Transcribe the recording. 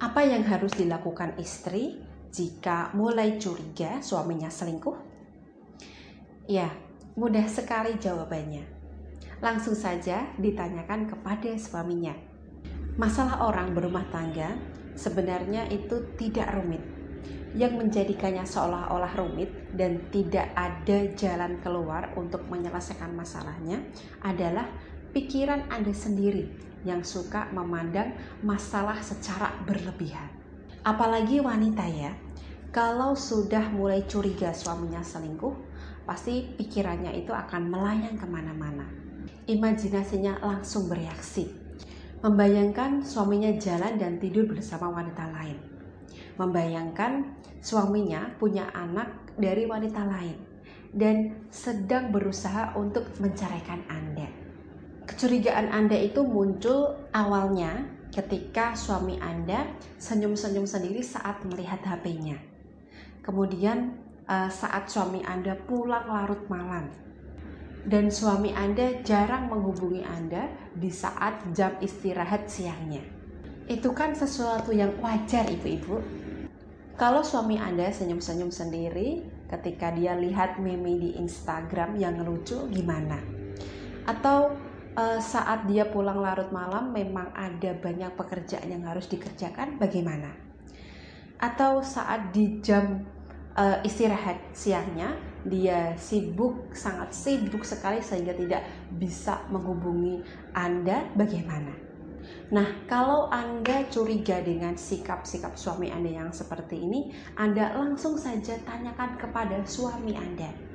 Apa yang harus dilakukan istri jika mulai curiga suaminya selingkuh? Ya, mudah sekali jawabannya. Langsung saja ditanyakan kepada suaminya. Masalah orang berumah tangga sebenarnya itu tidak rumit. Yang menjadikannya seolah-olah rumit dan tidak ada jalan keluar untuk menyelesaikan masalahnya adalah pikiran Anda sendiri yang suka memandang masalah secara berlebihan. Apalagi wanita ya, kalau sudah mulai curiga suaminya selingkuh, pasti pikirannya itu akan melayang ke mana-mana. Imajinasinya langsung bereaksi, membayangkan suaminya jalan dan tidur bersama wanita lain, membayangkan suaminya punya anak dari wanita lain, dan sedang berusaha untuk menceraikan Anda kecurigaan Anda itu muncul awalnya ketika suami Anda senyum-senyum sendiri saat melihat HP-nya. Kemudian eh, saat suami Anda pulang larut malam dan suami Anda jarang menghubungi Anda di saat jam istirahat siangnya. Itu kan sesuatu yang wajar ibu-ibu. Kalau suami Anda senyum-senyum sendiri ketika dia lihat meme di Instagram yang lucu gimana? Atau uh, saat dia pulang larut malam memang ada banyak pekerjaan yang harus dikerjakan bagaimana? Atau saat di jam uh, istirahat siangnya dia sibuk sangat sibuk sekali sehingga tidak bisa menghubungi Anda bagaimana? Nah, kalau Anda curiga dengan sikap-sikap suami Anda yang seperti ini, Anda langsung saja tanyakan kepada suami Anda